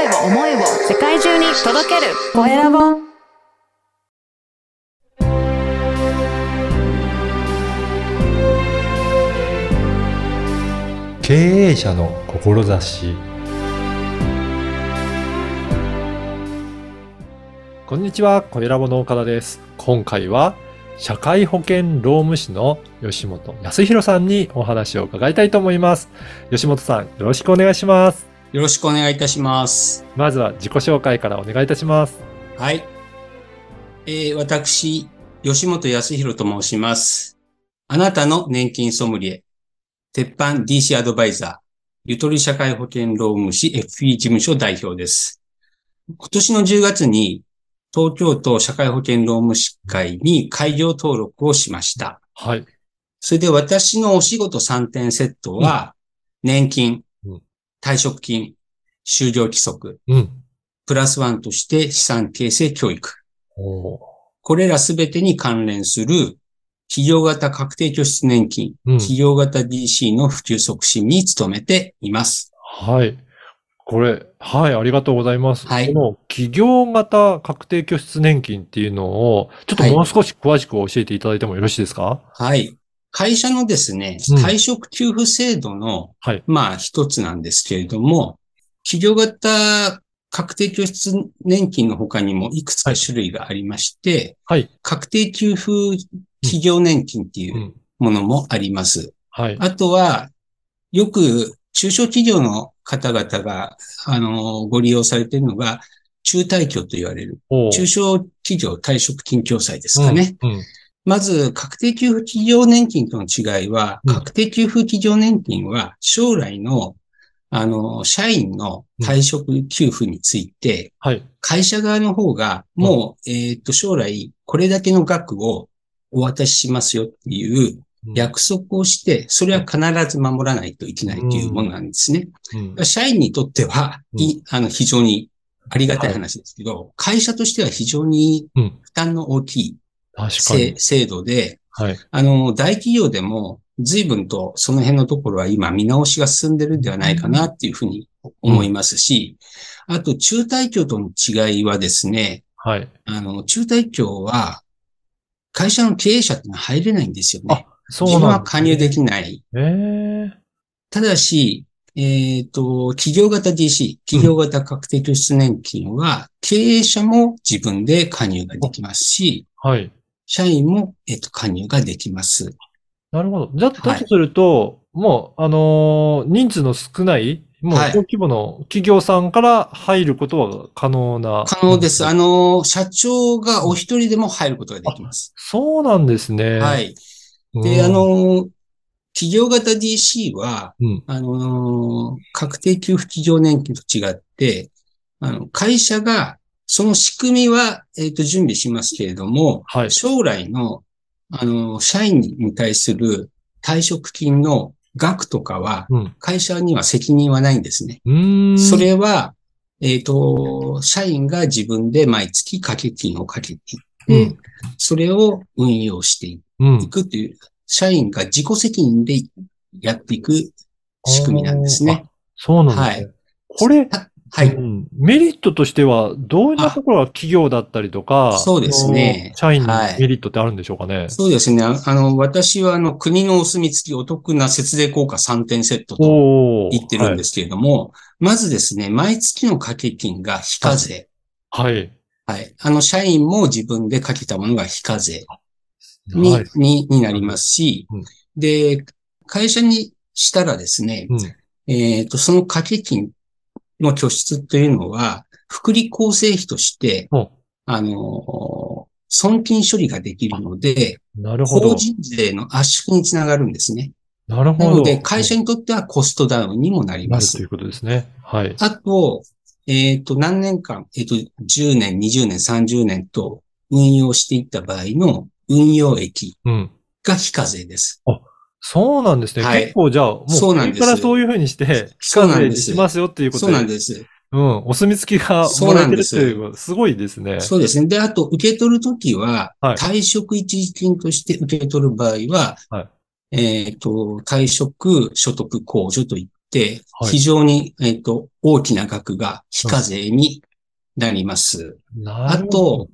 声を思いを世界中に届けるコエラボ経営者の志こんにちは、小ラボの岡田です。今回は社会保険労務士の吉本康弘さんにお話を伺いたいと思います。吉本さん、よろしくお願いします。よろしくお願いいたします。まずは自己紹介からお願いいたします。はい。えー私、吉本康弘と申します。あなたの年金ソムリエ、鉄板 DC アドバイザー、ゆとり社会保険労務士 FE 事務所代表です。今年の10月に東京都社会保険労務士会に開業登録をしました。はい。それで私のお仕事3点セットは、年金うん、退職金、就業規則、うん。プラスワンとして資産形成教育。これらすべてに関連する企業型確定拠出年金、うん。企業型 DC の普及促進に努めています。はい。これ、はい、ありがとうございます。はいこの企業型確定拠出年金っていうのを、ちょっともう少し詳しく教えていただいてもよろしいですか？はい。会社のですね、うん退職給付制度の、はい。まあ一つなんですけれども、企業型確定拠出年金の他にもいくつか種類がありまして、はい。確定給付企業年金っていううんものもあります。はい。あとは、よく中小企業の方々が、あの、ご利用されているのが、中退去と言われる、中小企業退職金共済ですかね。うん。うんまず、確定給付企業年金との違いは、うん。確定給付企業年金は、将来の、あの、社員の退職給付について、はい。会社側の方が、もう、えっと、将来、これだけの額をお渡ししますよっていう約束をして、それは必ず守らないといけないというものなんですね。うん。社員にとっては、あの、非常にありがたい話ですけど、会社としては非常にうん。負担の大きい制に。制度で、はい。あの、大企業でも随分とその辺のところは今見直しが進んでるんではないかなっていうふうに思いますし、あと中退去との違いはですね、はい。あの、中退去は会社の経営者ってのは入れないんですよね。そ自分はうなんですね加入できない。ええただし、えっ、と、企業型 DC、企業型確定拠出年金は、経営者も自分で加入ができますし、はい。社員も、えっ、と、加入ができます。なるほど。じゃだとすると、もう、あのー人数の少ない、もうはい小規模の企業さんから入ることは可能な。可能です。あの、の、社長がお一人でも入ることができます。そうなんですね。。はいい。で、あ、の、企業型 DC は、うん。あの、確定給付企業年金と違って、あの、会社が、その仕組みは、えっ、と、準備しますけれども、はい。将来の、あの、社員に対する退職金の額とかは、うん。会社には責任はないんですね。うーん。それは、えっ、と、社員が自分で毎月掛け金をかけていって、それを運用していうん。くという、社員が自己責任でやっていく仕組みなんですね。そうなんですね。はいこれ、はい。うんメリットとしては、どういったところが企業だったりとか、そうですね社員にはいメリットってあるんでしょうかね？そうですね。ああの、私は、あの、国のお墨付きお得な節税効果3点セットと言ってるんですけれども、まずですね、毎月の掛け金が非課税。はい。はい。あの、社員も自分でかけたものが非課税に、はい。に、になりますし、うんで、会社にしたらですね、うん。えっ、と、その掛け金の拠出というのは、福利厚生費として、おあの、損金処理ができるので、なるほど法。人税の圧縮につながるんですね。なるほど。なので、会社にとってはコストダウンにもなります。なるということですね。はい。あと、えっ、と、何年間、えっ、と、10年、20年、30年と運用していった場合の運用益うん。が非課税です。そうなんですね。はい結構じゃあ、もう、そうなんです国からそういうふうにして、非課税にそうなんですしますよっていうことそうなんで、です。うん、お墨付きがもらえてるっていうのがすごいですね。そうですね。で、あと、受け取るときは、はい退職一時金として受け取る場合は、はいえっ、と、退職所得控除といっってはい、非常に、えっと、大きな額が非課税になります。なるほど。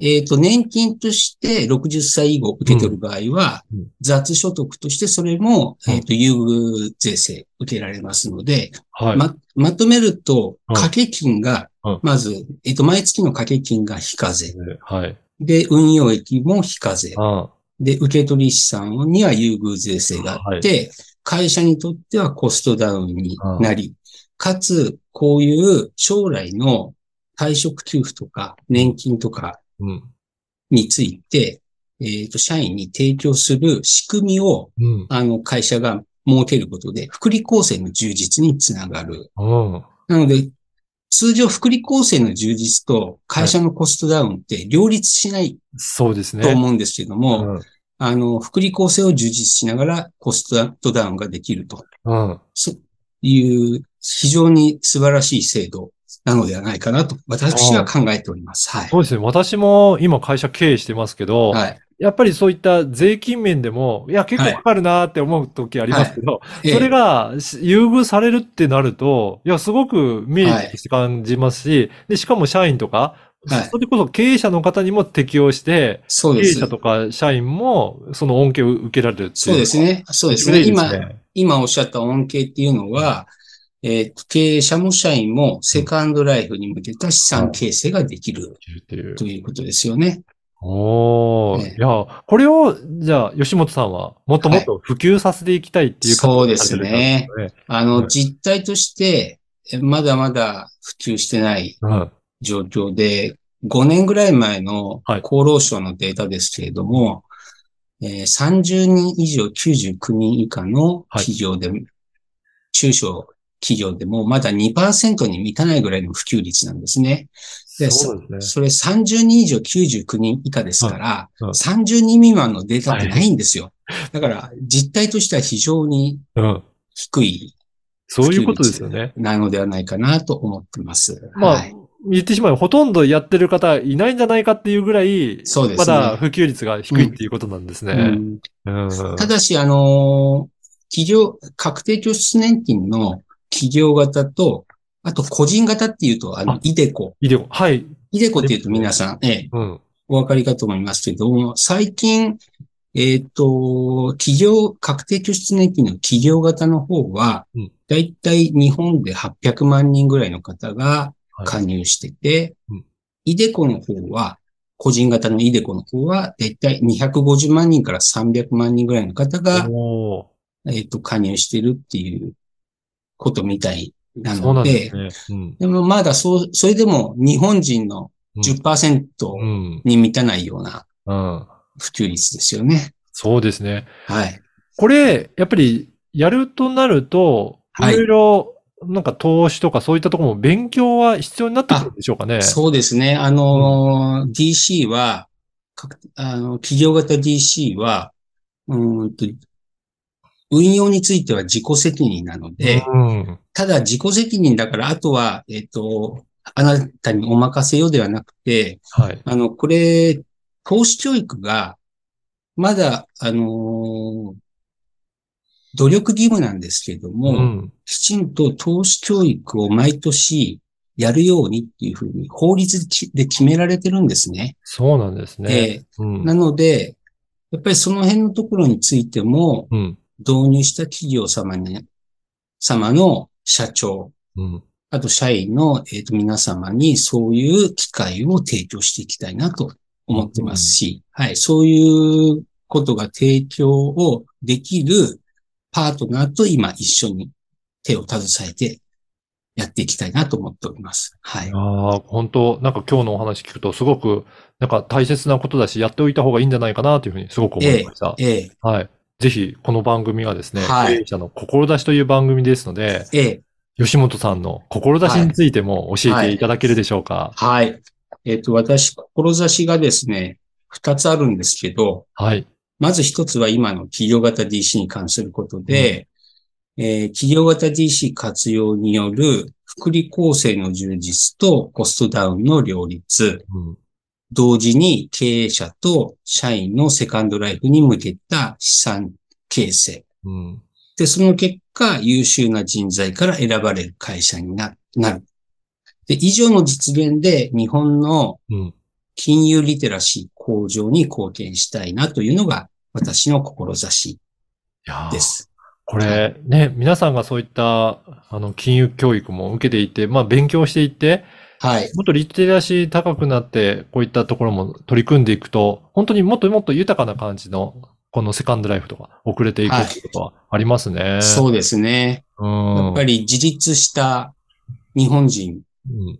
えっと、年金として60歳以後受け取る場合はうんうん、雑所得としてそれも、うんえっと、優遇税制受けられますので、うん。はい。ま、まとめるとうん、掛け金がうん、まず、えっと、毎月の掛け金が非課税。はい。で、運用益も非課税。あで、受取資産には優遇税制があって、会社にとってはコストダウンになり、かつ、こういう将来の退職給付とか年金とかうん。について、えっ、と、社員に提供する仕組みを、うん。あの、会社が設けることで、福利厚生の充実につながる。うん。なので、通常福利厚生の充実と会社のコストダウンって両立しないそうですね。と思うんですけども、うん。あの、福利厚生を充実しながらコストダウンができるとうん。そういう非常に素晴らしい制度なのではないかなと私は考えております。はい。そうですね。私も今会社経営してますけど、はい。やっぱりそういった税金面でも、いや、結構かかるなって思う時ありますけど、ええそれがし優遇されるってなると、いや、すごくメリットとして感じますし、で、しかも社員とか、はいそれこそ経営者の方にも適用して、そうです経営者。とか社員もその恩恵を受けられるっていう。そうですね。そうですね。今、今おっしゃった恩恵っていうのは、えー経営者も社員もセカンドライフに向けた資産形成ができる。ということですよね。おー。ええいや、これを、じゃあ、吉本さんはもっともっと普及させていきたいっていうそうですね形になってるんですあの、はい実態として、えまだまだ普及してないね。状況で、5年ぐらい前のはい厚労省のデータですけれども、えー30人以上99人以下の企業で、中小企業でもまだ2%に満たないぐらいの普及率なんですね。うん。でそうですね。それ30人以上99人以下ですから、うんうん30人未満のデータってないんですよ。だから実態としては非常にうん。低いそういうことですよね。なのではないかなと思ってます。まあ、はい言ってしまえばほとんどやってる方いないんじゃないかっていうぐらい、そうですねまだ普及率が低いっていうことなんですね。うんうん。ただし、あのー企業、確定拠出年金の企業型と、あと個人型っていうと、あのあ、イデコ。イデコ。はい。イデコっていうと皆さん、ええ、うん。お分かりかと思いますけども、最近、えっ、と、企業、確定拠出年金の企業型の方はうん、だいたい日本で800万人ぐらいの方がはい加入しててうん、イデコの方は、個人型のイデコの方は、だいたい250万人から300万人ぐらいの方が、おえっ、と、加入してるっていうことみたいなので、んですね。うんでもまだそう、それでも日本人の10%うん。に満たないようなうん。普及率ですよね。そうですね。はい。これ、やっぱり、やるとなると、いはいろいろ、なんか投資とかそういったところも勉強は必要になってくるんでしょうかね。そうですね。あのー、DC は、かあの、企業型 DC は、うーんと、運用については自己責任なので、うん。ただ自己責任だから、あとは、えっ、と、あなたにお任せよではなくて、はい。あの、これ、投資教育が、まだ、あのー努力義務なんですけれども、うん。きちんと投資教育を毎年やるようにっていうふうに法律で決められてるんですね。そうなんですね。えうんーなので、やっぱりその辺のところについても、うん。導入した企業様に、様の社長、うん。あと社員の、えーと皆様にそういう機会を提供していきたいなと思ってますし、はい、そういうことが提供をできるパートナーと今一緒に手を携えてやっていきたいなと思っております。はい。ああ、本当なんか今日のお話聞くとすごく、なんか大切なことだし、やっておいた方がいいんじゃないかなというふうにすごく思いました。ええ、はい。ぜひ、この番組はですね、はい経営者の志という番組ですので、ええ、吉本さんの志についても教えていただけるでしょうか？はい。えっ、と、私、志がですね、二つあるんですけど、はい。まず一つは今の企業型 DC に関することで、えー企業型 DC 活用による福利厚生の充実とコストダウンの両立、うん。同時に経営者と社員のセカンドライフに向けた資産形成。うん。で、その結果、優秀な人材から選ばれる会社にななる。で、以上の実現で日本のうん。金融リテラシー向上に貢献したいなというのが私の志です。これね、皆さんがそういった、あの、金融教育も受けていて、まあ、勉強していって、はい。もっとリテラシー高くなって、こういったところも取り組んでいくと、本当にもっともっと豊かな感じの、このセカンドライフとか遅れていくってことはありますね。そうですね。うん。やっぱり自立した日本人うん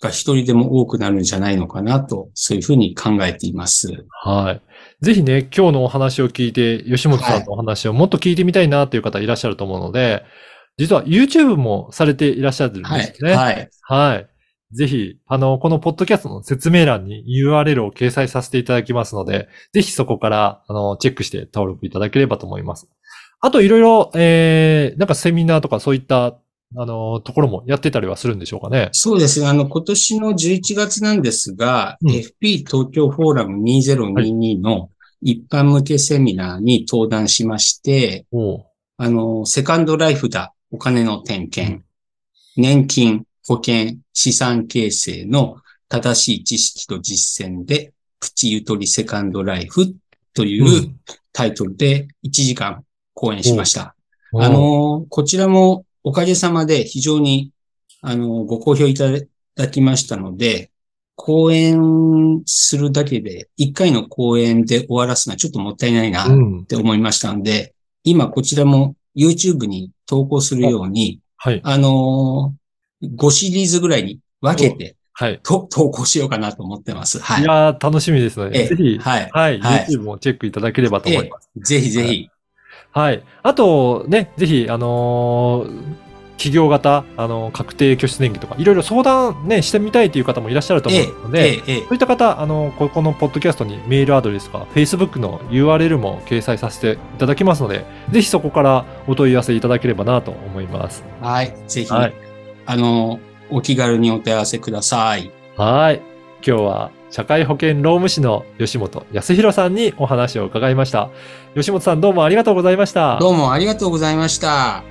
が一人でも多くなるんじゃないのかなと、そういうふうに考えています。はい。ぜひね、今日のお話を聞いて、吉本さんのお話をもっと聞いてみたいなっていう方いらっしゃると思うので、実は YouTube もされていらっしゃるんはい。ですね。はい。はい。ぜひ、あの、このポッドキャストの説明欄に URL を掲載させていただきますので、ぜひそこから、あの、チェックして登録いただければと思います。あと、いろいろ、えー、なんかセミナーとかそういった、あの、ところもやってたりはするんでしょうかね。そうですね。あの、今年の11月なんですが、うん FP 東京フォーラム2022の一般向けセミナーに登壇しまして、おうあの、セカンドライフだ、お金の点検、年金、保険、資産形成の正しい知識と実践で、プチゆとりセカンドライフというタイトルで1時間講演しました。うんあ、の、こちらもおかげさまで非常に、あの、ご好評いただきましたので、講演するだけで、1回の講演で終わらすのはちょっともったいないなっうん。て思いましたので、今こちらも YouTube に投稿するように、はい。あの5シリーズぐらいに分けてはい。と投稿しようかなと思ってます。はいい。やー、楽しみですので、ええぜひ、はい。はい、はい YouTube もチェックいただければと思います。ぜひぜひ。はい。あと、ね、ぜひ、あのー企業型、あのー確定拠出年金とか、いろいろ相談ね、してみたいという方もいらっしゃると思えうので、え、ええ、そういった方、あの、ここのポッドキャストにメールアドレスとか、Facebook の URL も掲載させていただきますので、ぜひそこからお問い合わせいただければなと思います。はい。ぜひ、はいあの、お気軽にお問い合わせください。はい。今日は社会保険労務士の吉本康弘さんにお話を伺いました。吉本さんどうもありがとうございました。どうもありがとうございました。